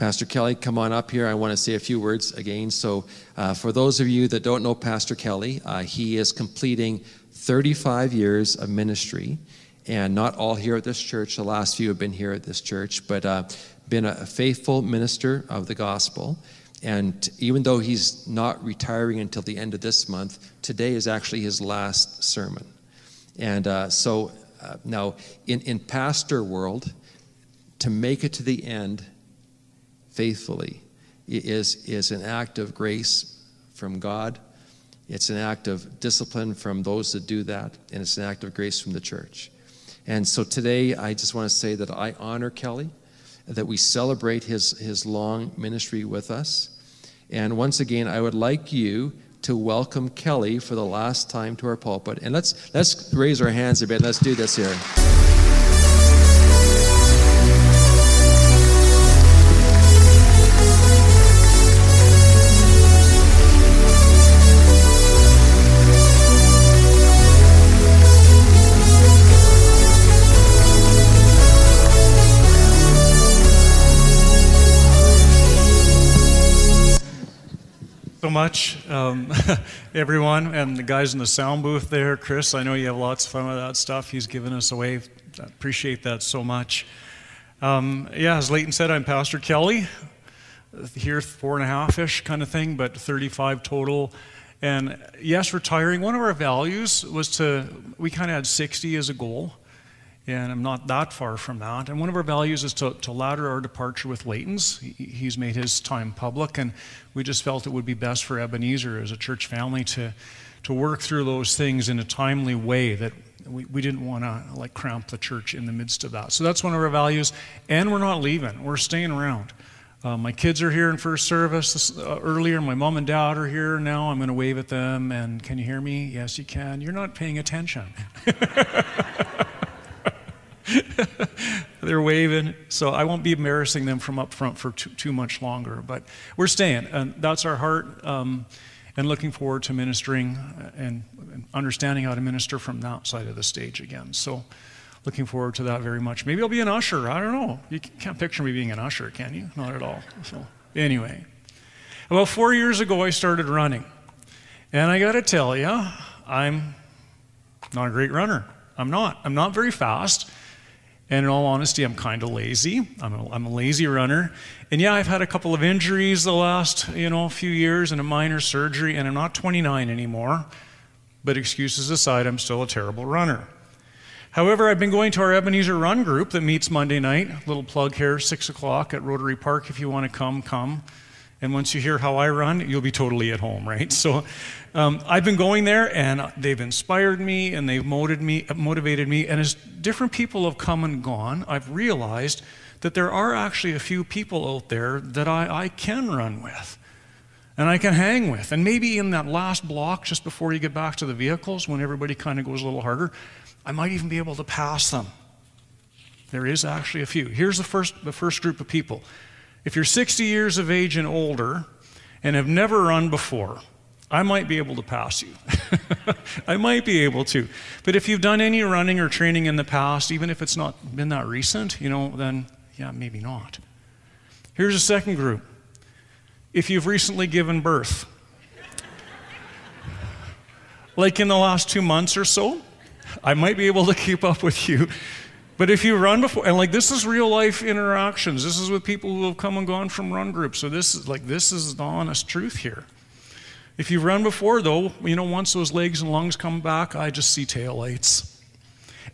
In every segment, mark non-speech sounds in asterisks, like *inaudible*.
Pastor Kelly, come on up here. I want to say a few words again. So, uh, for those of you that don't know Pastor Kelly, uh, he is completing 35 years of ministry, and not all here at this church. The last few have been here at this church, but uh, been a faithful minister of the gospel. And even though he's not retiring until the end of this month, today is actually his last sermon. And uh, so uh, now, in, in pastor world, to make it to the end faithfully is, is an act of grace from God. It's an act of discipline from those that do that, and it's an act of grace from the church. And so today, I just want to say that I honor Kelly, that we celebrate his, his long ministry with us. And once again, I would like you to welcome Kelly for the last time to our pulpit. And let's, let's raise our hands a bit. Let's do this here. Much, um, *laughs* everyone, and the guys in the sound booth there. Chris, I know you have lots of fun with that stuff. He's given us away. I appreciate that so much. Um, yeah, as Leighton said, I'm Pastor Kelly. Here, four and a half ish kind of thing, but 35 total. And yes, retiring, one of our values was to, we kind of had 60 as a goal and I'm not that far from that. And one of our values is to, to ladder our departure with Leighton's. He, he's made his time public, and we just felt it would be best for Ebenezer as a church family to, to work through those things in a timely way that we, we didn't want to like cramp the church in the midst of that. So that's one of our values, and we're not leaving. We're staying around. Uh, my kids are here in first service this, uh, earlier. My mom and dad are here now. I'm going to wave at them. And can you hear me? Yes, you can. You're not paying attention. *laughs* *laughs* They're waving, so I won't be embarrassing them from up front for too, too much longer. But we're staying, and that's our heart, um, and looking forward to ministering and, and understanding how to minister from that side of the stage again. So, looking forward to that very much. Maybe I'll be an usher. I don't know. You can't picture me being an usher, can you? Not at all. So, anyway, about four years ago, I started running, and I got to tell you, I'm not a great runner. I'm not. I'm not very fast. And in all honesty, I'm kind of lazy. I'm a, I'm a lazy runner. And yeah, I've had a couple of injuries the last, you know, few years and a minor surgery, and I'm not 29 anymore. But excuses aside, I'm still a terrible runner. However, I've been going to our Ebenezer Run group that meets Monday night. Little plug here, 6 o'clock at Rotary Park. If you want to come, come. And once you hear how I run, you'll be totally at home, right? So um, I've been going there, and they've inspired me, and they've motivated me, motivated me. And as different people have come and gone, I've realized that there are actually a few people out there that I, I can run with and I can hang with. And maybe in that last block, just before you get back to the vehicles, when everybody kind of goes a little harder, I might even be able to pass them. There is actually a few. Here's the first, the first group of people if you're 60 years of age and older and have never run before, I might be able to pass you. *laughs* I might be able to. But if you've done any running or training in the past, even if it's not been that recent, you know, then yeah, maybe not. Here's a second group. If you've recently given birth, like in the last two months or so, I might be able to keep up with you but if you run before, and like this is real life interactions, this is with people who have come and gone from run groups. So this is like this is the honest truth here. If you run before, though, you know, once those legs and lungs come back, I just see tail lights.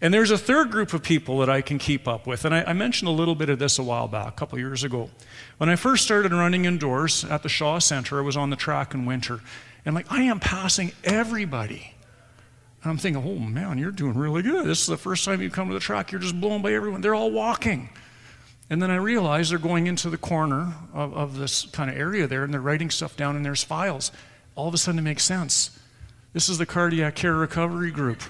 And there's a third group of people that I can keep up with. And I, I mentioned a little bit of this a while back, a couple years ago. When I first started running indoors at the Shaw Center, I was on the track in winter. And like, I am passing everybody. And I'm thinking, oh man, you're doing really good. This is the first time you come to the track. You're just blown by everyone. They're all walking. And then I realize they're going into the corner of, of this kind of area there and they're writing stuff down in their files. All of a sudden it makes sense. This is the cardiac care recovery group.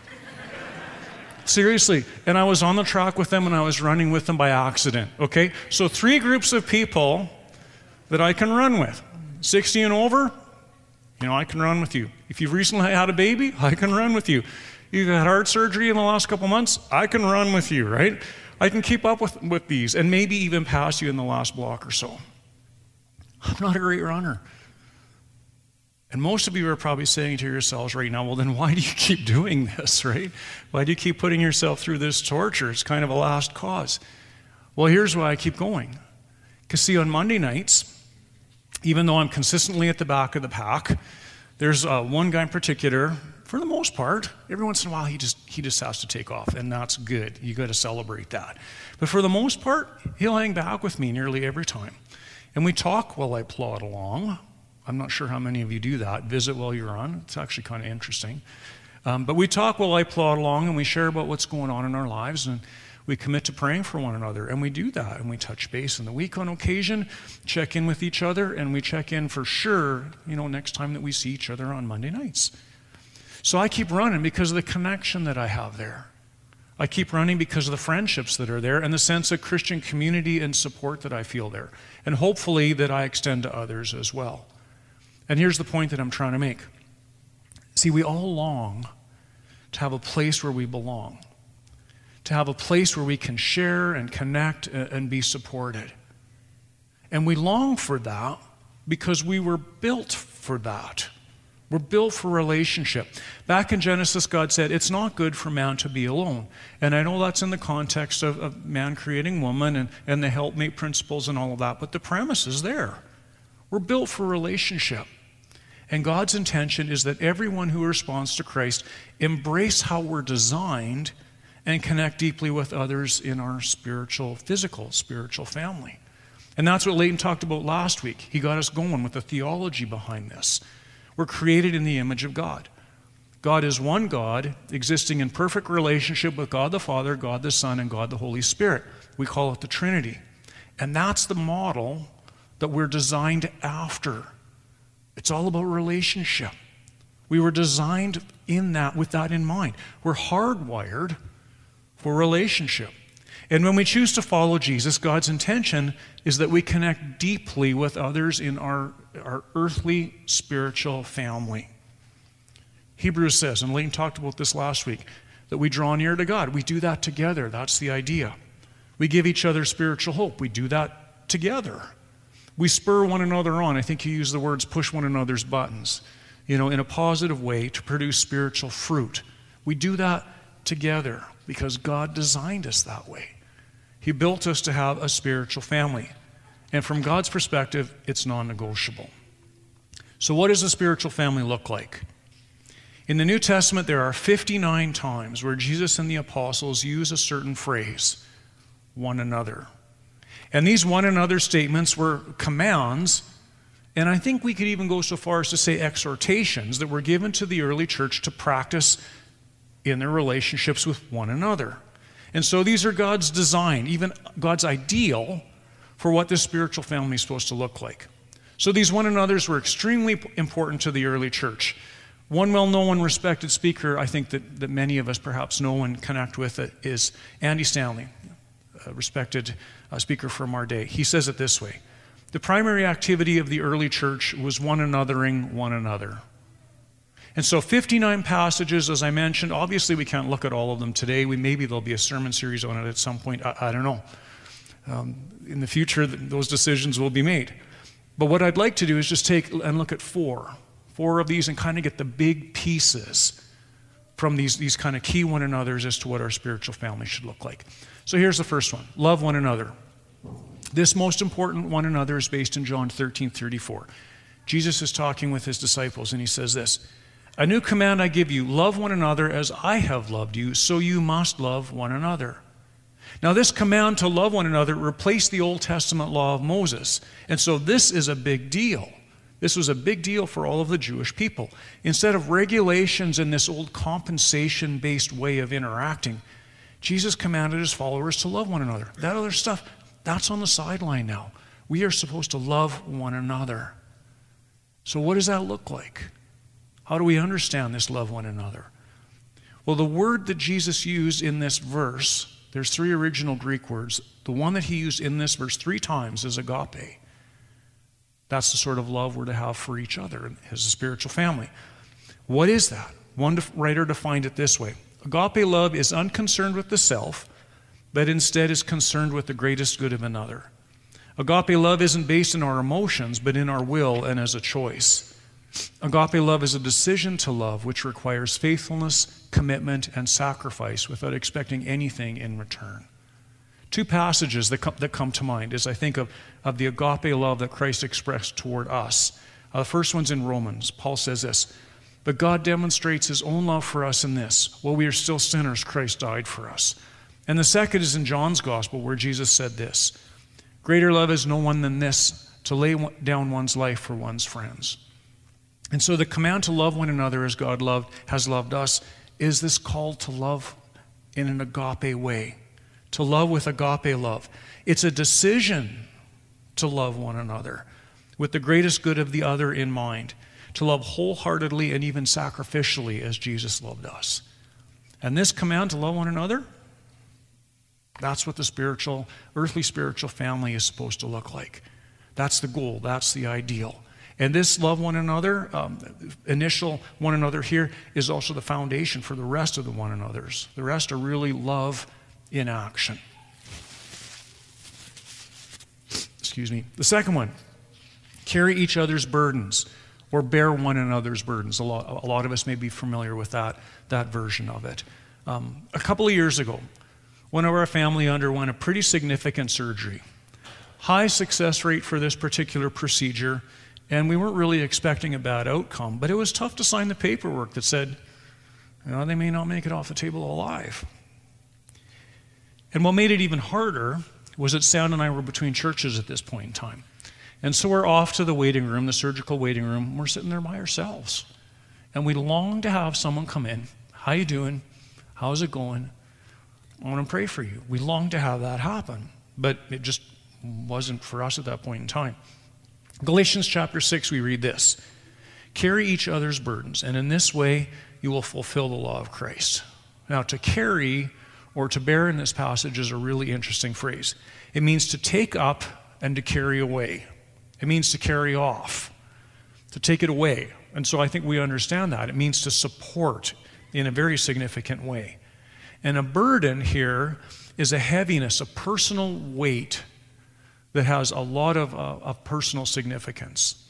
*laughs* Seriously. And I was on the track with them and I was running with them by accident. Okay? So, three groups of people that I can run with 60 and over, you know, I can run with you. If you've recently had a baby, I can run with you. You've had heart surgery in the last couple months, I can run with you, right? I can keep up with, with these and maybe even pass you in the last block or so. I'm not a great runner. And most of you are probably saying to yourselves right now, well, then why do you keep doing this, *laughs* right? Why do you keep putting yourself through this torture? It's kind of a last cause. Well, here's why I keep going. Because, see, on Monday nights, even though I'm consistently at the back of the pack, there's uh, one guy in particular, for the most part, every once in a while he just, he just has to take off, and that's good. You got to celebrate that. But for the most part, he'll hang back with me nearly every time. And we talk while I plod along. I'm not sure how many of you do that. Visit while you're on. It's actually kind of interesting. Um, but we talk while I plod along and we share about what's going on in our lives and we commit to praying for one another and we do that and we touch base in the week on occasion, check in with each other, and we check in for sure, you know, next time that we see each other on Monday nights. So I keep running because of the connection that I have there. I keep running because of the friendships that are there and the sense of Christian community and support that I feel there. And hopefully that I extend to others as well. And here's the point that I'm trying to make. See, we all long to have a place where we belong, to have a place where we can share and connect and be supported. And we long for that because we were built for that. We're built for relationship. Back in Genesis, God said, It's not good for man to be alone. And I know that's in the context of, of man creating woman and, and the helpmate principles and all of that, but the premise is there. We're built for relationship. And God's intention is that everyone who responds to Christ embrace how we're designed and connect deeply with others in our spiritual, physical, spiritual family. And that's what Leighton talked about last week. He got us going with the theology behind this. We're created in the image of God. God is one God, existing in perfect relationship with God the Father, God the Son, and God the Holy Spirit. We call it the Trinity. And that's the model that we're designed after. It's all about relationship. We were designed in that with that in mind. We're hardwired for relationship. And when we choose to follow Jesus, God's intention is that we connect deeply with others in our, our earthly spiritual family. Hebrews says, and Leighton talked about this last week, that we draw near to God. We do that together. That's the idea. We give each other spiritual hope. We do that together. We spur one another on. I think you use the words push one another's buttons, you know, in a positive way to produce spiritual fruit. We do that together because God designed us that way. He built us to have a spiritual family. And from God's perspective, it's non negotiable. So, what does a spiritual family look like? In the New Testament, there are 59 times where Jesus and the apostles use a certain phrase, one another. And these one another statements were commands, and I think we could even go so far as to say exhortations that were given to the early church to practice in their relationships with one another. And so these are God's design, even God's ideal for what this spiritual family is supposed to look like. So these one another's were extremely important to the early church. One well known, respected speaker, I think that, that many of us perhaps know and connect with it, is Andy Stanley, a respected uh, speaker from our day. He says it this way The primary activity of the early church was one anothering one another. And so 59 passages, as I mentioned, obviously we can't look at all of them today. We, maybe there'll be a sermon series on it at some point. I, I don't know. Um, in the future, those decisions will be made. But what I'd like to do is just take and look at four, four of these and kind of get the big pieces from these, these kind of key one another's as to what our spiritual family should look like. So here's the first one love one another. This most important one another is based in John 13 34. Jesus is talking with his disciples and he says this A new command I give you love one another as I have loved you, so you must love one another. Now, this command to love one another replaced the Old Testament law of Moses. And so this is a big deal This was a big deal for all of the Jewish people. Instead of regulations and this old compensation based way of interacting, Jesus commanded his followers to love one another. That other stuff, that's on the sideline now. We are supposed to love one another. So, what does that look like? How do we understand this love one another? Well, the word that Jesus used in this verse, there's three original Greek words. The one that he used in this verse three times is agape. That's the sort of love we're to have for each other as a spiritual family. What is that? One writer defined it this way Agape love is unconcerned with the self, but instead is concerned with the greatest good of another. Agape love isn't based in our emotions, but in our will and as a choice. Agape love is a decision to love which requires faithfulness, commitment, and sacrifice without expecting anything in return. Two passages that come, that come to mind as I think of, of the agape love that Christ expressed toward us. Uh, the first one's in Romans. Paul says this But God demonstrates his own love for us in this while we are still sinners, Christ died for us. And the second is in John's gospel, where Jesus said this Greater love is no one than this, to lay down one's life for one's friends. And so the command to love one another as God loved, has loved us is this call to love in an agape way, to love with agape love. It's a decision to love one another with the greatest good of the other in mind, to love wholeheartedly and even sacrificially as Jesus loved us. And this command to love one another, that's what the spiritual, earthly spiritual family is supposed to look like. That's the goal, that's the ideal. And this love one another, um, initial one another here, is also the foundation for the rest of the one another's. The rest are really love in action. Excuse me. The second one carry each other's burdens or bear one another's burdens. A lot, a lot of us may be familiar with that, that version of it. Um, a couple of years ago, one of our family underwent a pretty significant surgery. High success rate for this particular procedure and we weren't really expecting a bad outcome, but it was tough to sign the paperwork that said, you know, they may not make it off the table alive. And what made it even harder was that Sam and I were between churches at this point in time. And so we're off to the waiting room, the surgical waiting room. We're sitting there by ourselves. And we long to have someone come in. How you doing? How's it going? I want to pray for you. We long to have that happen. But it just wasn't for us at that point in time. Galatians chapter 6, we read this Carry each other's burdens, and in this way you will fulfill the law of Christ. Now, to carry or to bear in this passage is a really interesting phrase. It means to take up and to carry away, it means to carry off, to take it away. And so I think we understand that. It means to support in a very significant way. And a burden here is a heaviness, a personal weight that has a lot of, uh, of personal significance.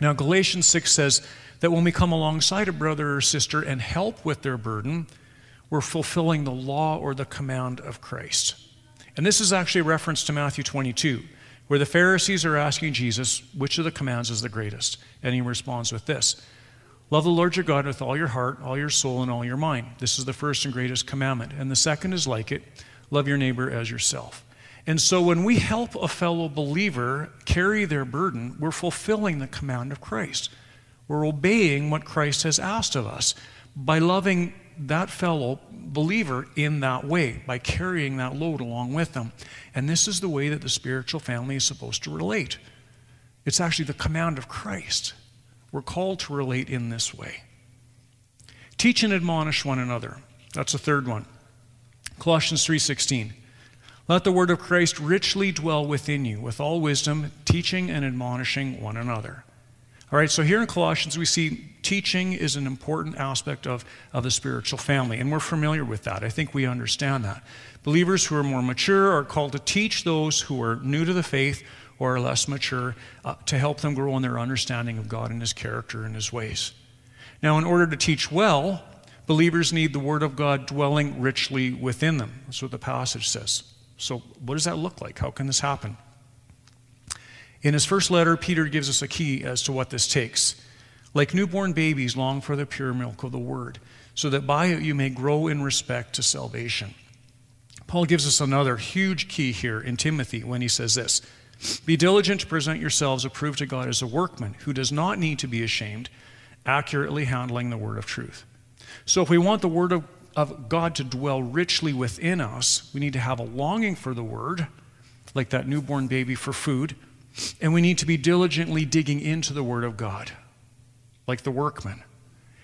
Now, Galatians 6 says that when we come alongside a brother or sister and help with their burden, we're fulfilling the law or the command of Christ. And this is actually a reference to Matthew 22, where the Pharisees are asking Jesus, which of the commands is the greatest? And he responds with this Love the Lord your God with all your heart, all your soul, and all your mind. This is the first and greatest commandment. And the second is like it love your neighbor as yourself. And so when we help a fellow believer carry their burden, we're fulfilling the command of Christ. We're obeying what Christ has asked of us by loving that fellow believer in that way, by carrying that load along with them. And this is the way that the spiritual family is supposed to relate. It's actually the command of Christ. We're called to relate in this way. Teach and admonish one another. That's the third one. Colossians 3:16. Let the word of Christ richly dwell within you with all wisdom, teaching and admonishing one another. All right, so here in Colossians, we see teaching is an important aspect of, of the spiritual family, and we're familiar with that. I think we understand that. Believers who are more mature are called to teach those who are new to the faith or are less mature uh, to help them grow in their understanding of God and His character and His ways. Now, in order to teach well, believers need the Word of God dwelling richly within them. That's what the passage says. So, what does that look like? How can this happen? In his first letter, Peter gives us a key as to what this takes. Like newborn babies, long for the pure milk of the word, so that by it you may grow in respect to salvation. Paul gives us another huge key here in Timothy when he says this Be diligent to present yourselves approved to God as a workman who does not need to be ashamed, accurately handling the word of truth. So, if we want the word of, of God to dwell richly within us, we need to have a longing for the word, like that newborn baby for food, and we need to be diligently digging into the word of God, like the workman.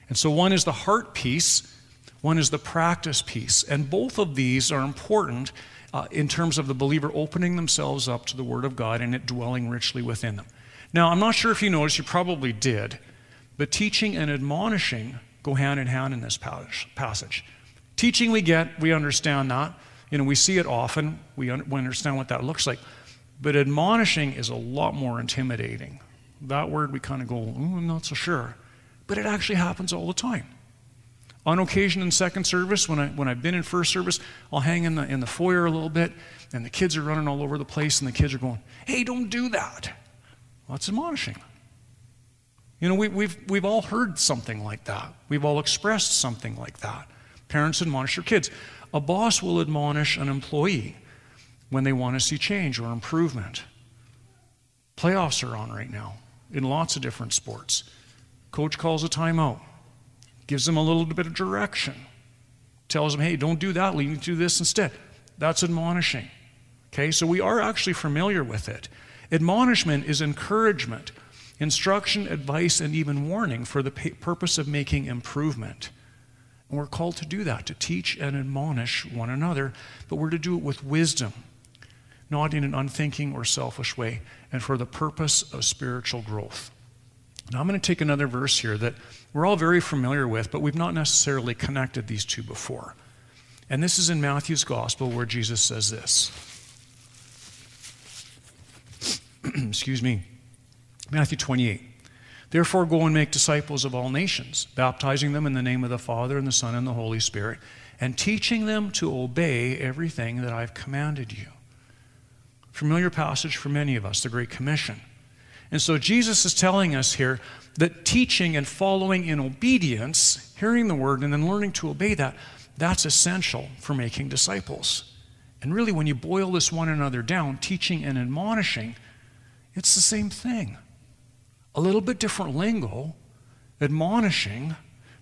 And so, one is the heart piece, one is the practice piece. And both of these are important uh, in terms of the believer opening themselves up to the Word of God and it dwelling richly within them. Now, I'm not sure if you noticed, you probably did, but teaching and admonishing go hand in hand in this passage. Teaching we get, we understand that. You know, we see it often, we, un- we understand what that looks like. But admonishing is a lot more intimidating. That word we kind of go, I'm not so sure. But it actually happens all the time. On occasion in second service, when, I, when I've been in first service, I'll hang in the, in the foyer a little bit, and the kids are running all over the place, and the kids are going, hey, don't do that. Well, that's admonishing. You know, we, we've, we've all heard something like that. We've all expressed something like that. Parents admonish their kids. A boss will admonish an employee when they want to see change or improvement. Playoffs are on right now in lots of different sports. Coach calls a timeout gives them a little bit of direction, tells them, hey, don't do that, you need to do this instead. That's admonishing. Okay, so we are actually familiar with it. Admonishment is encouragement, instruction, advice, and even warning for the purpose of making improvement. And we're called to do that, to teach and admonish one another, but we're to do it with wisdom, not in an unthinking or selfish way, and for the purpose of spiritual growth. Now, I'm going to take another verse here that we're all very familiar with, but we've not necessarily connected these two before. And this is in Matthew's Gospel where Jesus says this. *clears throat* Excuse me. Matthew 28. Therefore, go and make disciples of all nations, baptizing them in the name of the Father, and the Son, and the Holy Spirit, and teaching them to obey everything that I've commanded you. Familiar passage for many of us, the Great Commission. And so Jesus is telling us here that teaching and following in obedience, hearing the word and then learning to obey that, that's essential for making disciples. And really, when you boil this one another down, teaching and admonishing, it's the same thing. A little bit different lingo, admonishing,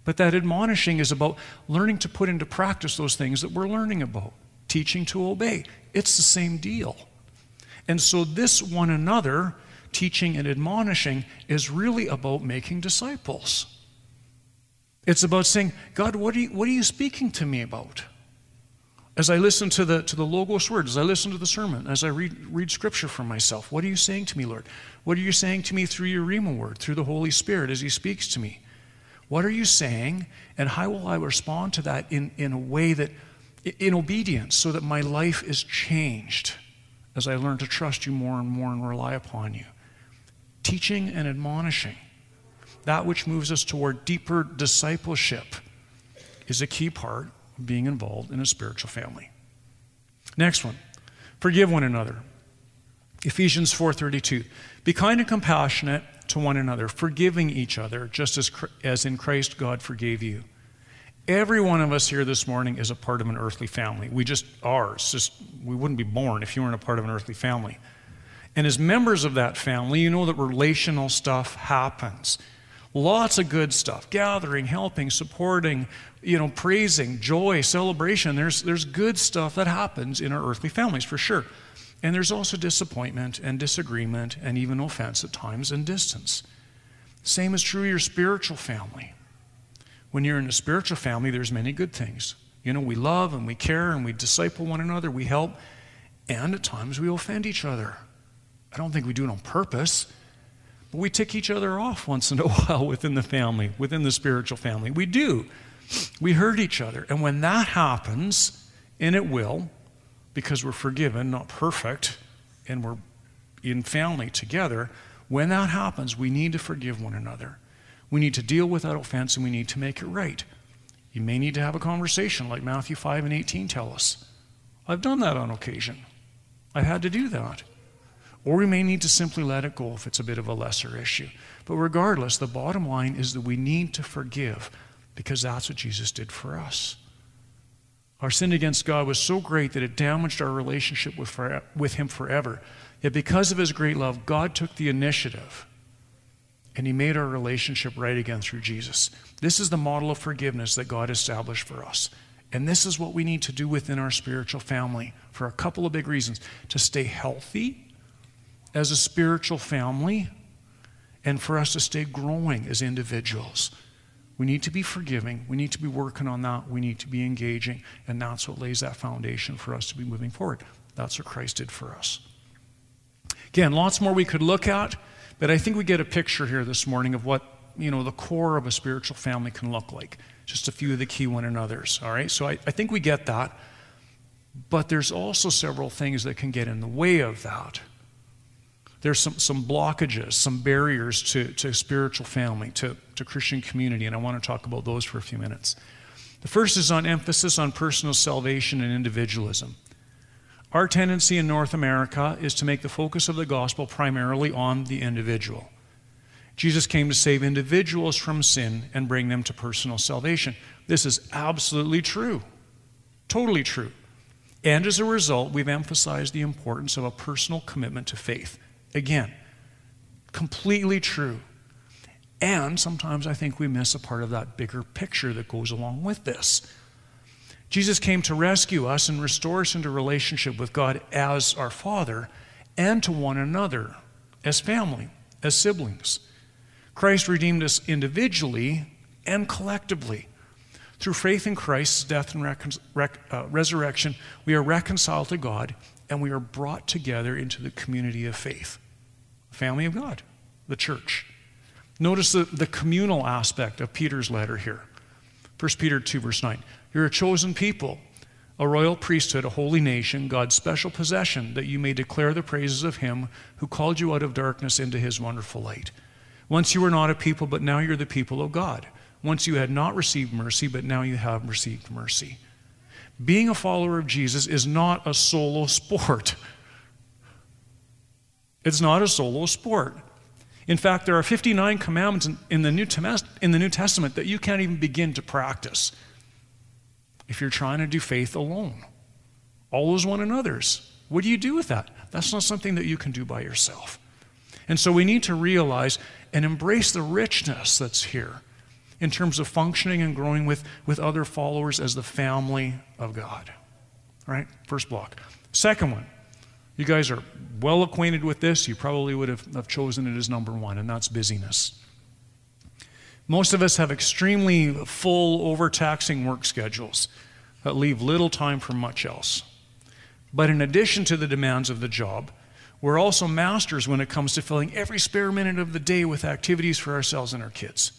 but that admonishing is about learning to put into practice those things that we're learning about, teaching to obey. It's the same deal. And so, this one another teaching and admonishing is really about making disciples. It's about saying, God, what are you, what are you speaking to me about? As I listen to the, to the Logos word, as I listen to the sermon, as I read, read scripture for myself, what are you saying to me, Lord? What are you saying to me through your Rhema word, through the Holy Spirit as He speaks to me? What are you saying, and how will I respond to that in, in a way that, in obedience, so that my life is changed as I learn to trust you more and more and rely upon you? teaching and admonishing, that which moves us toward deeper discipleship, is a key part being involved in a spiritual family. Next one, forgive one another. Ephesians 4:32. Be kind and compassionate to one another, forgiving each other, just as, as in Christ God forgave you. Every one of us here this morning is a part of an earthly family. We just are. It's just we wouldn't be born if you weren't a part of an earthly family. And as members of that family, you know that relational stuff happens. Lots of good stuff gathering, helping, supporting, you know, praising, joy, celebration. There's, there's good stuff that happens in our earthly families for sure. And there's also disappointment and disagreement and even offense at times and distance. Same is true of your spiritual family. When you're in a spiritual family, there's many good things. You know, we love and we care and we disciple one another, we help, and at times we offend each other. I don't think we do it on purpose, but we tick each other off once in a *laughs* while within the family, within the spiritual family. We do. We hurt each other. And when that happens, and it will, because we're forgiven, not perfect, and we're in family together, when that happens, we need to forgive one another. We need to deal with that offense and we need to make it right. You may need to have a conversation like Matthew 5 and 18 tell us. I've done that on occasion. I've had to do that. Or we may need to simply let it go if it's a bit of a lesser issue. But regardless, the bottom line is that we need to forgive because that's what Jesus did for us. Our sin against God was so great that it damaged our relationship with, with Him forever. Yet, because of his great love, God took the initiative and he made our relationship right again through Jesus. This is the model of forgiveness that God established for us. And this is what we need to do within our spiritual family for a couple of big reasons to stay healthy as a spiritual family and for us to stay growing as individuals. We need to be forgiving. We need to be working on that. We need to be engaging. And that's what lays that foundation for us to be moving forward. That's what Christ did for us. Again, lots more we could look at, but I think we get a picture here this morning of what, you know, the core of a spiritual family can look like. Just a few of the key one another's. All right? So I, I think we get that. But there's also several things that can get in the way of that. There's some, some blockages, some barriers to, to spiritual family, to, to Christian community, and I want to talk about those for a few minutes. The first is on emphasis on personal salvation and individualism. Our tendency in North America is to make the focus of the gospel primarily on the individual. Jesus came to save individuals from sin and bring them to personal salvation. This is absolutely true, totally true. And as a result, we've emphasized the importance of a personal commitment to faith. Again, completely true. And sometimes I think we miss a part of that bigger picture that goes along with this. Jesus came to rescue us and restore us into relationship with God as our Father and to one another as family, as siblings. Christ redeemed us individually and collectively. Through faith in Christ's death and rec- rec- uh, resurrection, we are reconciled to God and we are brought together into the community of faith, family of God, the church. Notice the, the communal aspect of Peter's letter here. 1 Peter 2, verse 9. You're a chosen people, a royal priesthood, a holy nation, God's special possession, that you may declare the praises of him who called you out of darkness into his wonderful light. Once you were not a people, but now you're the people of God. Once you had not received mercy, but now you have received mercy. Being a follower of Jesus is not a solo sport. It's not a solo sport. In fact, there are 59 commandments in the New, Testament that you can't even begin to practice if you're trying to do faith alone. All those one another's. What do you do with that? That's not something that you can do by yourself. And so we need to realize and embrace the richness that's here in terms of functioning and growing with, with other followers as the family of God. All right? First block. Second one. You guys are well acquainted with this. You probably would have, have chosen it as number one, and that's busyness. Most of us have extremely full, overtaxing work schedules that leave little time for much else. But in addition to the demands of the job, we're also masters when it comes to filling every spare minute of the day with activities for ourselves and our kids.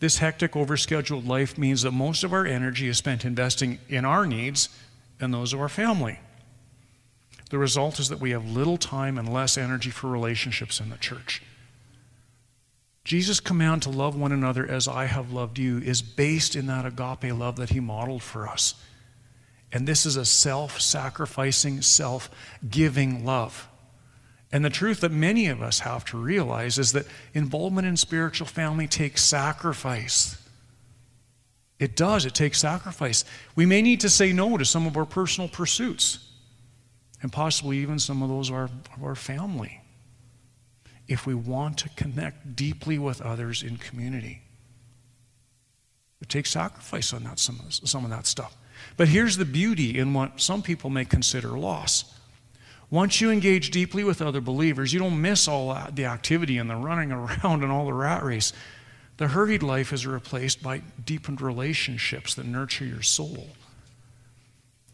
This hectic, overscheduled life means that most of our energy is spent investing in our needs and those of our family. The result is that we have little time and less energy for relationships in the church. Jesus' command to love one another as I have loved you is based in that agape love that he modeled for us. And this is a self sacrificing, self giving love. And the truth that many of us have to realize is that involvement in spiritual family takes sacrifice. It does, it takes sacrifice. We may need to say no to some of our personal pursuits, and possibly even some of those of our, family if we want to connect deeply with others in community. It takes sacrifice on that, some, some of that stuff. But here's the beauty in what some people may consider loss. Once you engage deeply with other believers, you don't miss all the activity and the running *laughs* around and all the rat race. The hurried life is replaced by deepened relationships that nurture your soul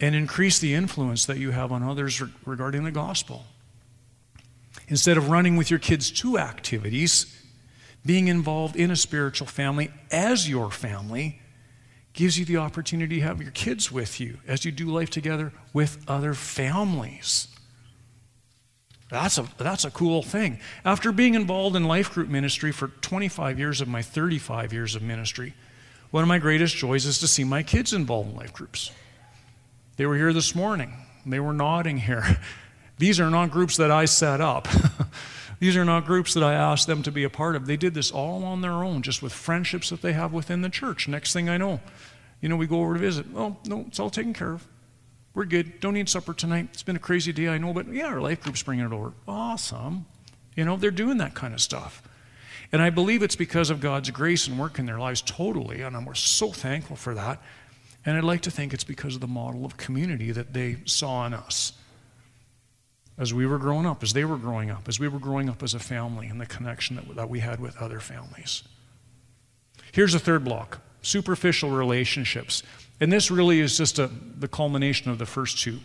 and increase the influence that you have on others regarding the gospel. Instead of running with your kids to activities, being involved in a spiritual family as your family gives you the opportunity to have your kids with you as you do life together with other families. That's a, that's a cool thing. After being involved in life group ministry for 25 years of my 35 years of ministry, one of my greatest joys is to see my kids involved in life groups. They were here this morning. They were nodding here. *laughs* These are not groups that I set up. *laughs* These are not groups that I asked them to be a part of. They did this all on their own, just with friendships that they have within the church. Next thing I know, you know, we go over to visit. Oh, no, it's all taken care of. We're good. Don't need supper tonight. It's been a crazy day, I know, but yeah, our life group's bringing it over. Awesome. You know, they're doing that kind of stuff. And I believe it's because of God's grace and work in their lives totally, and I'm so thankful for that. And I'd like to think it's because of the model of community that they saw in us as we were growing up, as they were growing up, as we were growing up as a family, and the connection that, that we had with other families. Here's a third block superficial relationships. And this really is just a, the culmination of the first two.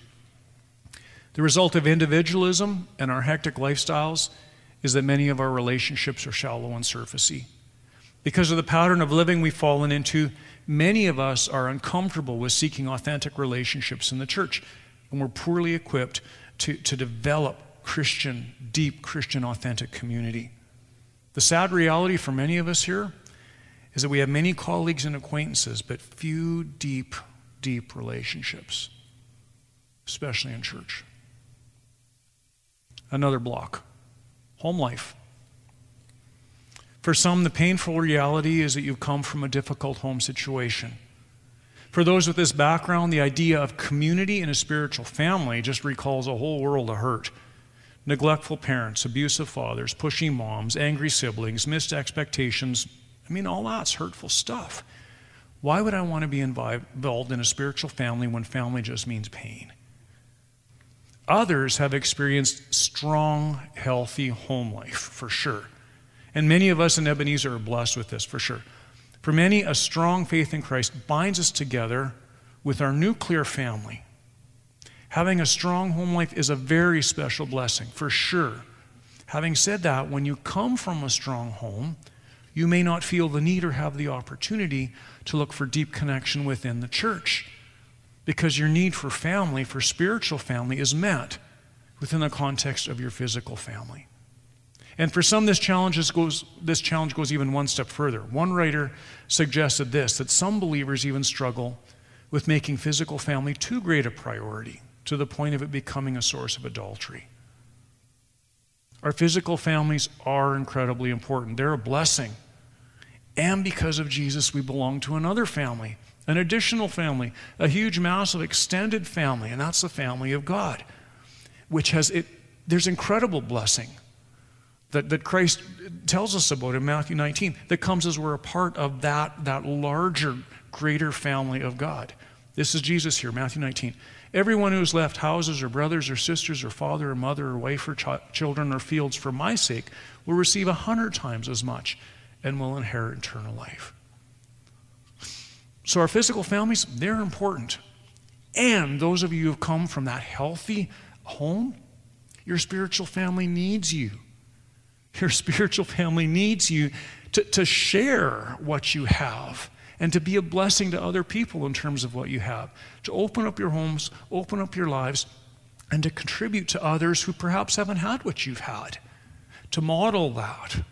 The result of individualism and our hectic lifestyles is that many of our relationships are shallow and surfacey. Because of the pattern of living we've fallen into, many of us are uncomfortable with seeking authentic relationships in the church, and we're poorly equipped to, to develop Christian, deep Christian, authentic community. The sad reality for many of us here is that we have many colleagues and acquaintances, but few deep, deep relationships, especially in church. Another block home life. For some, the painful reality is that you've come from a difficult home situation. For those with this background, the idea of community in a spiritual family just recalls a whole world of hurt. Neglectful parents, abusive fathers, pushy moms, angry siblings, missed expectations. I mean, all that's hurtful stuff. Why would I want to be involved in a spiritual family when family just means pain? Others have experienced strong, healthy home life, for sure. And many of us in Ebenezer are blessed with this, for sure. For many, a strong faith in Christ binds us together with our nuclear family. Having a strong home life is a very special blessing, for sure. Having said that, when you come from a strong home, you may not feel the need or have the opportunity to look for deep connection within the church because your need for family, for spiritual family, is met within the context of your physical family. And for some, this challenge goes, this challenge goes even one step further. One writer suggested this that some believers even struggle with making physical family too great a priority to the point of it becoming a source of adultery. Our physical families are incredibly important, they're a blessing. And because of Jesus, we belong to another family, an additional family, a huge, massive, extended family, and that's the family of God, which has it. There's incredible blessing that, that Christ tells us about in Matthew 19 that comes as we're a part of that, that larger, greater family of God. This is Jesus here, Matthew 19. Everyone who has left houses or brothers or sisters or father or mother or wife or ch- children or fields for my sake will receive a hundred times as much and will inherit eternal life. So, our physical families, they're important. And those of you who have come from that healthy home, your spiritual family needs you. Your spiritual family needs you to, to share what you have and to be a blessing to other people in terms of what you have, to open up your homes, open up your lives, and to contribute to others who perhaps haven't had what you've had, to model that.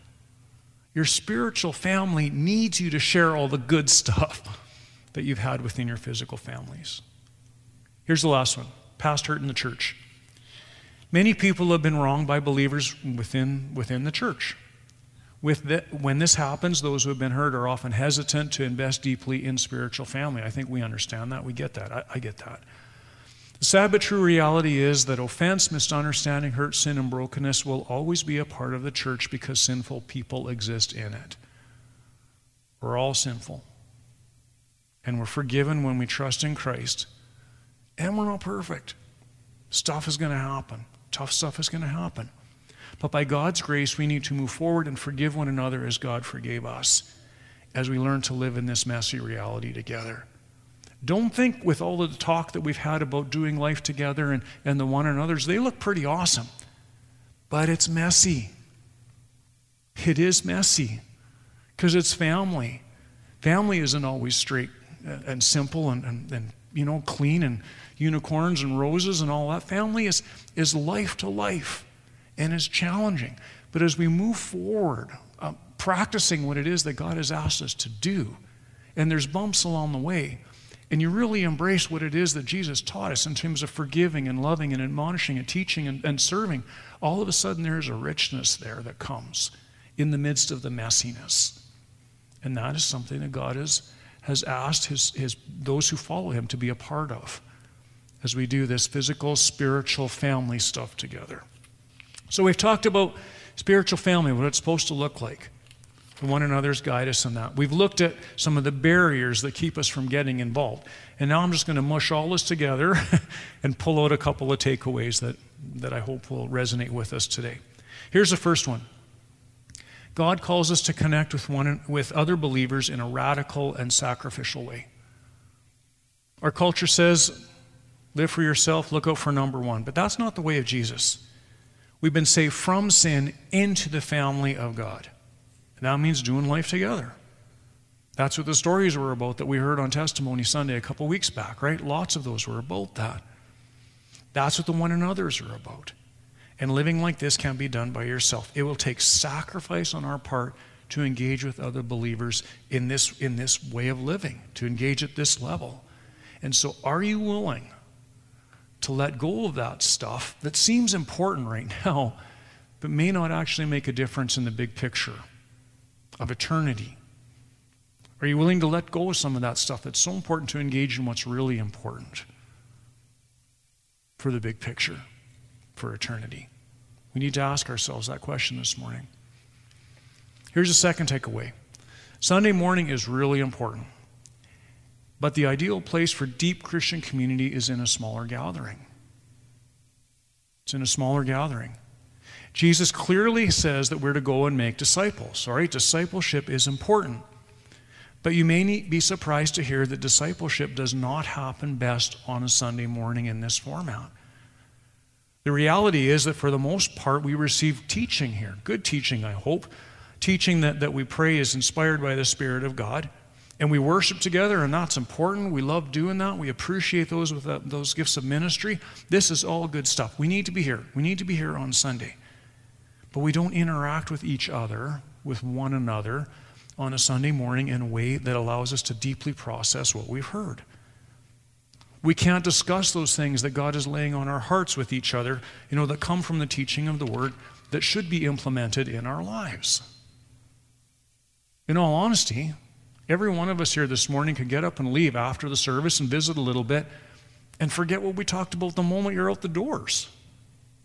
Your spiritual family needs you to share all the good stuff that you've had within your physical families. Here's the last one past hurt in the church. Many people have been wronged by believers within, within the church. The, when this happens, those who have been hurt are often hesitant to invest deeply in spiritual family. I think we understand that. We get that. I, I get that. The sad but true reality is that offense, misunderstanding, hurt, sin, and brokenness will always be a part of the church because sinful people exist in it. We're all sinful. And we're forgiven when we trust in Christ. And we're not perfect. Stuff is going to happen. Tough stuff is going to happen. But by God's grace, we need to move forward and forgive one another as God forgave us as we learn to live in this messy reality together. Don't think with all of the talk that we've had about doing life together and, and the one another's, they look pretty awesome. But it's messy. It is messy because it's family. Family isn't always straight and simple and, and, and you know, clean and unicorns and roses and all that. Family is, is life to life and is challenging. But as we move forward, uh, practicing what it is that God has asked us to do, and there's bumps along the way, and you really embrace what it is that Jesus taught us in terms of forgiving and loving and admonishing and teaching and, and serving, all of a sudden there's a richness there that comes in the midst of the messiness. And that is something that God has, has asked his, his, those who follow him to be a part of. as we do this physical, spiritual, family stuff together. So we've talked about spiritual family, what it's supposed to look like. One another's guide us in that. We've looked at some of the barriers that keep us from getting involved. And now I'm just going to mush all this together *laughs* and pull out a couple of takeaways that, that I hope will resonate with us today. Here's the first one God calls us to connect with, one, with other believers in a radical and sacrificial way. Our culture says, live for yourself, look out for number one. But that's not the way of Jesus. We've been saved from sin into the family of God. And that means doing life together. That's what the stories were about that we heard on Testimony Sunday a couple weeks back, right? Lots of those were about that. That's what the one another's are about. And living like this can't be done by yourself. It will take sacrifice on our part to engage with other believers in this, in this way of living, to engage at this level. And so, are you willing to let go of that stuff that seems important right *laughs* now, but may not actually make a difference in the big picture of eternity? Are you willing to let go of some of that stuff that's so important to engage in what's really important for the big picture? For eternity? We need to ask ourselves that question this morning. Here's a second takeaway Sunday morning is really important, but the ideal place for deep Christian community is in a smaller gathering. It's in a smaller gathering. Jesus clearly says that we're to go and make disciples. All right, discipleship is important. But you may be surprised to hear that discipleship does not happen best on a Sunday morning in this format. The reality is that for the most part, we receive teaching here. Good teaching, I hope. Teaching that, that we pray is inspired by the Spirit of God. And we worship together, and that's important. We love doing that. We appreciate those with that, those gifts of ministry. This is all good stuff. We need to be here. We need to be here on Sunday. But we don't interact with each other, with one another, on a Sunday morning in a way that allows us to deeply process what we've heard. We can't discuss those things that God is laying on our hearts with each other, you know, that come from the teaching of the Word that should be implemented in our lives. In all honesty, every one of us here this morning could get up and leave after the service and visit a little bit and forget what we talked about the moment you're out the doors.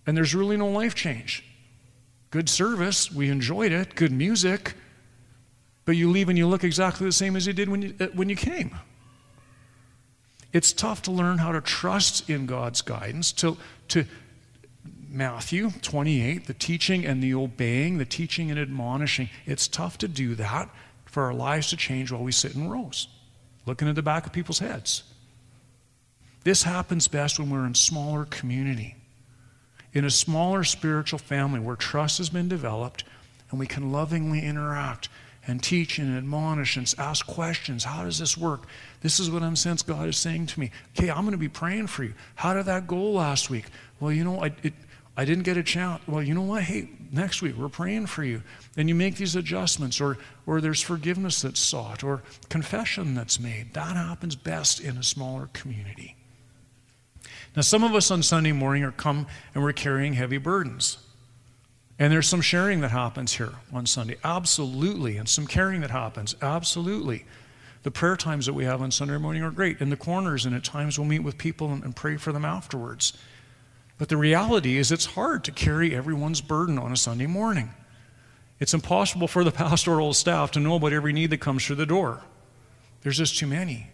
And there's really no life change. Good service, we enjoyed it, good music, but you leave and you look exactly the same as you did when you, uh, when you came. It's tough to learn how to trust in God's guidance, to, to Matthew 28, the teaching and the obeying, the teaching and admonishing. It's tough to do that for our lives to change while we sit in rows, looking at the back of people's heads. This happens best when we're in smaller community, in a smaller spiritual family where trust has been developed and we can lovingly interact and teach and admonish and ask questions. How does this work? This is what I'm sense God is saying to me. Okay, I'm going to be praying for you. How did that go last week? Well, you know, I, it, I didn't get a chance. Well, you know what? Hey, next week we're praying for you. And you make these adjustments, or, or there's forgiveness that's sought, or confession that's made. That happens best in a smaller community. Now, some of us on Sunday morning are come and we're carrying heavy burdens. And there's some sharing that happens here on Sunday, absolutely, and some caring that happens, absolutely. The prayer times that we have on Sunday morning are great. In the corners, and at times we'll meet with people and, and pray for them afterwards. But the reality is, it's hard to carry everyone's burden on a Sunday morning. It's impossible for the *laughs* pastoral staff to know about every need that comes through the door. There's just too many.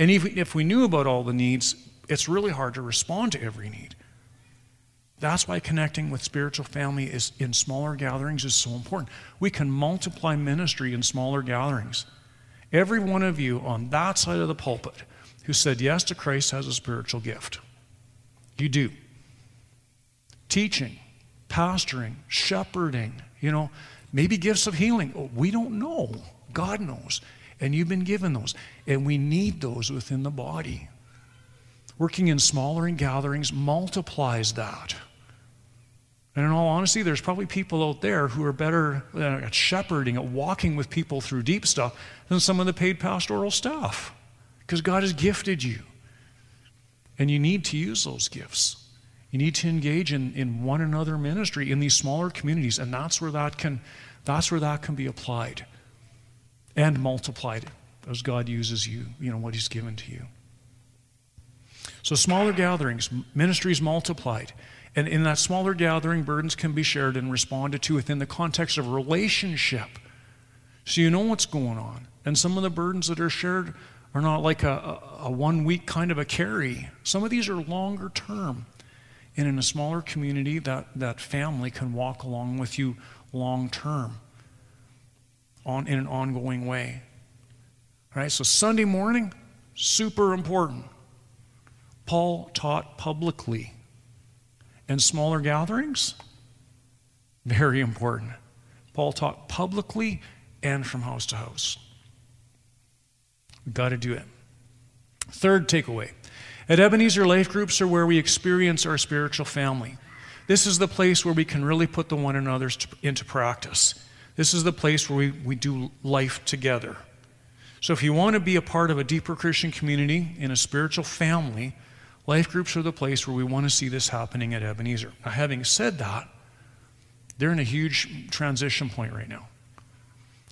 And even if we knew about all the needs, it's really hard to respond to every need. That's why connecting with spiritual family is in smaller gatherings is so important. We can multiply ministry in smaller gatherings. Every one of you on that side of the pulpit who said yes to Christ has a spiritual gift. You do. Teaching, pastoring, shepherding, you know, maybe gifts of healing. Oh, we don't know. God knows. And you've been given those. And we need those within the body. Working in smaller gatherings multiplies that. And in all honesty, there's probably people out there who are better uh, at shepherding, at walking with people through deep stuff than some of the paid pastoral staff. Because God has gifted you. And you need to use those gifts. You need to engage in, in one another ministry in these smaller communities, and that's where that can that's where that can be applied and multiplied as God uses you, you know, what He's given to you. So, smaller gatherings, ministries multiplied. And in that smaller gathering, burdens can be shared and responded to within the context of relationship. So you know what's going on. And some of the burdens that are shared are not like a, a, a one week kind of a carry. Some of these are longer term. And in a smaller community, that, that family can walk along with you long term on, in an ongoing way. All right, so Sunday morning, super important. Paul taught publicly. And smaller gatherings, very important. Paul taught publicly and from house to house. We've got to do it. Third takeaway at Ebenezer Life Groups are where we experience our spiritual family. This is the place where we can really put the one another into practice. This is the place where we, we do life together. So, if you want to be a part of a deeper Christian community in a spiritual family, life groups are the place where we want to see this happening at Ebenezer. Now, having said that, they're in a huge transition point right now.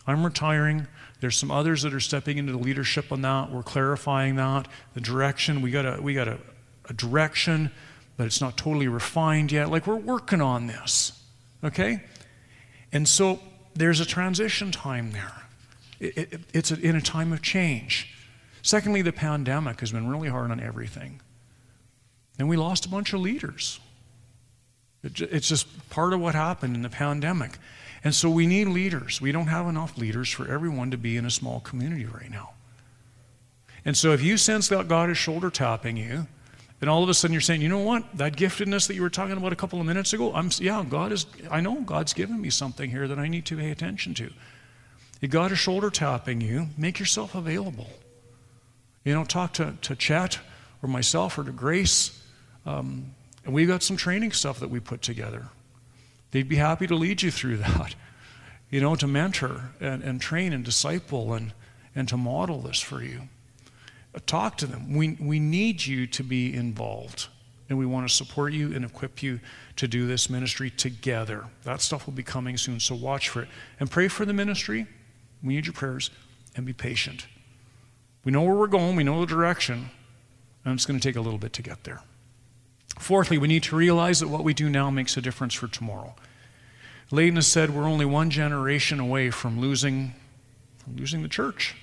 I'm retiring. There's some others that are stepping into the leadership on that. We're clarifying that. The direction, we got a we got a, a direction, but it's not totally refined yet. Like we're working on this. Okay? And so there's a transition time there. It, it, it's a, in a time of change. Secondly, the pandemic has been really hard on everything. And we lost a bunch of leaders. It's just part of what happened in the pandemic. And so we need leaders. We don't have enough leaders for everyone to be in a small community right now. And so if you sense that God is shoulder tapping you, and all of a sudden you're saying, you know what, that giftedness that you were talking about a couple of minutes ago, I'm yeah, God is I know God's given me something here that I need to pay attention to. If God is shoulder tapping you, make yourself available. You know, talk to, to Chet or myself or to Grace. Um, and we've got some training stuff that we put together. They'd be happy to lead you through *laughs* that, you know, to mentor and, and train and disciple and, and to model this for you. Uh, talk to them. We, we need you to be involved, and we want to support you and equip you to do this ministry together. That stuff will be coming soon, so watch for it. And pray for the ministry. We need your prayers, and be patient. We know where we're going, we know the direction, and it's going to take a little bit to get there. Fourthly, we need to realize that what we do now makes a difference for tomorrow. Layton has said we're only one generation away from losing, from losing the church,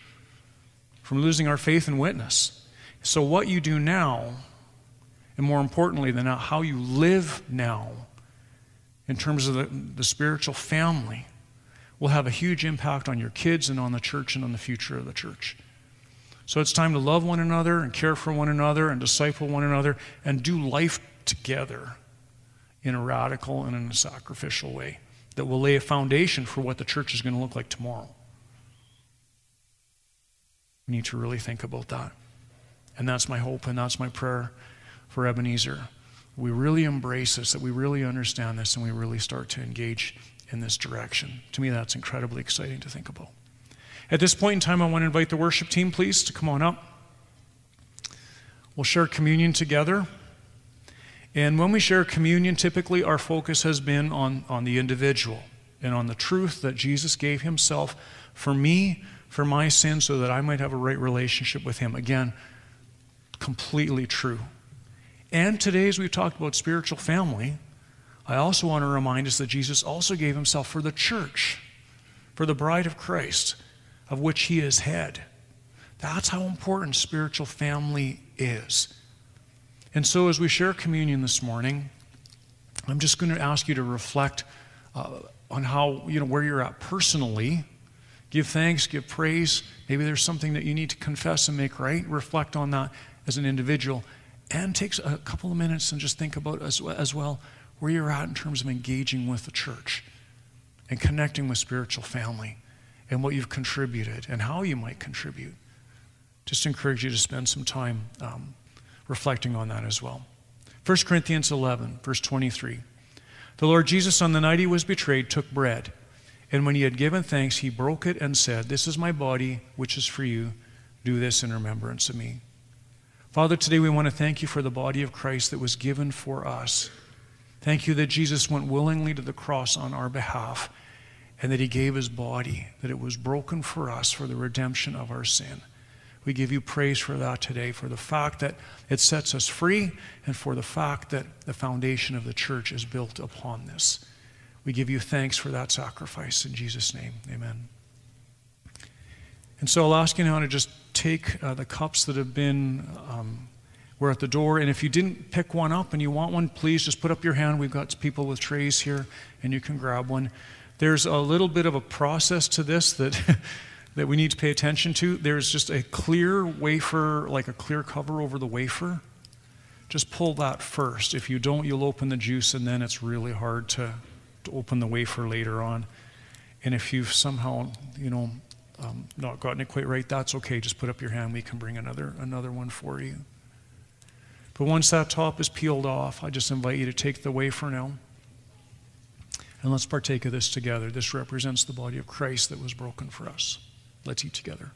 from losing our faith and witness. So, what you do now, and more importantly than that, how you live now, in terms of the, the spiritual family, will have a huge impact on your kids and on the church and on the future of the church. So it's time to love one another and care for one another and disciple one another and do life together in a radical and in a sacrificial way that will lay a foundation for what the church is going to look like tomorrow. We need to really think about that. And that's my hope and that's my prayer for Ebenezer. We really embrace this, that we really understand this, and we really start to engage in this direction. To me, that's incredibly exciting to think about. At this point in time, I want to invite the worship team, please, to come on up. We'll share communion together. And when we share communion, typically our focus has been on, on the individual and on the truth that Jesus gave himself for me, for my sin, so that I might have a right relationship with him. Again, completely true. And today, as we've talked about spiritual family, I also want to remind us that Jesus also gave himself for the church, for the bride of Christ of which he is head. That's how important spiritual family is. And so, as we share communion this morning, I'm just going to ask you to reflect uh, on how, you know, where you're at personally. Give thanks, give praise. Maybe there's something that you need to confess and make right. Reflect on that as an individual. And take a couple of minutes and just think about as, as well where you're at in terms of engaging with the church and connecting with spiritual family and what you've contributed and how you might contribute. Just encourage you to spend some time um, reflecting on that as well. 1 Corinthians 11, verse 23. The Lord Jesus, on the night he was betrayed, took bread, and when he had given thanks, he broke it and said, This is my body, which is for you. Do this in remembrance of me. Father, today we want to thank you for the body of Christ that was given for us. Thank you that Jesus went willingly to the cross on our behalf and that he gave his body, that it was broken for us for the redemption of our sin. We give you praise for that today, for the fact that it sets us free, and for the fact that the foundation of the church is built upon this. We give you thanks for that sacrifice in Jesus' name. Amen. And so I'll ask you now to just take uh, the cups that have been, um, were at the door. And if you didn't pick one up and you want one, please just put up your hand. We've got people with trays here, and you can grab one. There's a little bit of a process to this that. *laughs* that we need to pay attention to. There's just a clear wafer, like a clear cover over the wafer. Just pull that first. If you don't, you'll open the juice, and then it's really hard to, to open the wafer later on. And if you've somehow, you know, um, not gotten it quite right, that's okay. Just put up your hand. We can bring another another one for you. But once that top is peeled off, I just invite you to take the wafer now. And let's partake of this together. This represents the body of Christ that was broken for us. Let's eat together.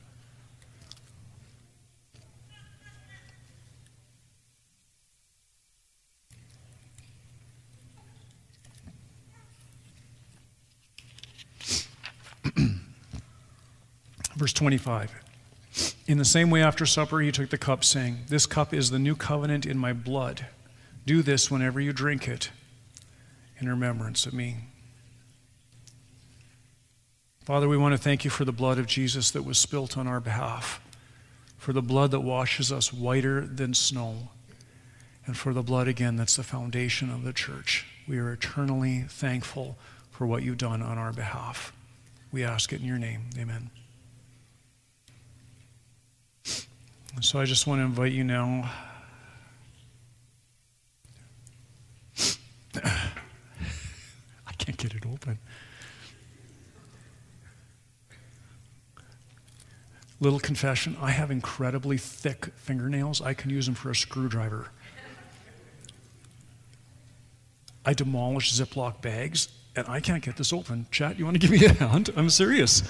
*clears throat* Verse 25. In the same way, after supper, he took the cup, saying, This cup is the new covenant in my blood. Do this whenever you drink it in remembrance of me. Father, we want to thank you for the blood of Jesus that was spilt on our behalf, for the blood that washes us whiter than snow, and for the blood again that's the foundation of the church. We are eternally thankful for what you've done on our behalf. We ask it in your name. Amen. So I just want to invite you now. *coughs* I can't get it open. Little confession I have incredibly thick fingernails. I can use them for a screwdriver. I demolish Ziploc bags, and I can't get this open. Chet, you want to give me a hand? I'm serious.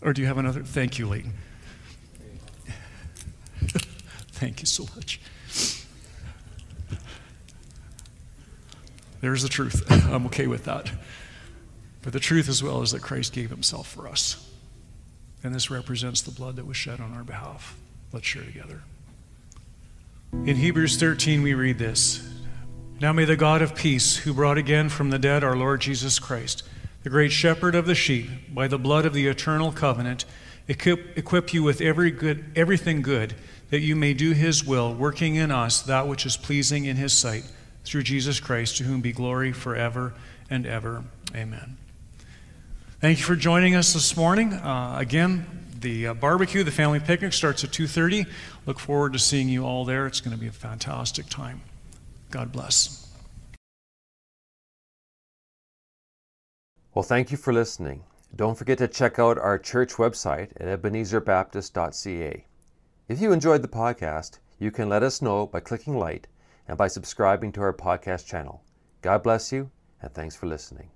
or do you have another? Thank you, Leighton. *laughs* Thank you so much. There's the truth. *laughs* I'm okay with that. But the truth as well is that Christ gave himself for us. And this represents the blood that was shed on our behalf. Let's share together. In Hebrews 13, we read this Now may the God of peace, who brought again from the dead our Lord Jesus Christ, the great shepherd of the sheep, by the blood of the eternal covenant, equip, equip you with every good, everything good, that you may do his will, working in us that which is pleasing in his sight, through Jesus Christ, to whom be glory forever and ever. Amen. Thank you for joining us this morning. Uh, again, the uh, barbecue, the family picnic starts at 2:30. Look forward to seeing you all there. It's going to be a fantastic time. God bless. Well, thank you for listening. Don't forget to check out our church website at ebenezerbaptist.ca. If you enjoyed the podcast, you can let us know by clicking like and by subscribing to our podcast channel. God bless you, and thanks for listening.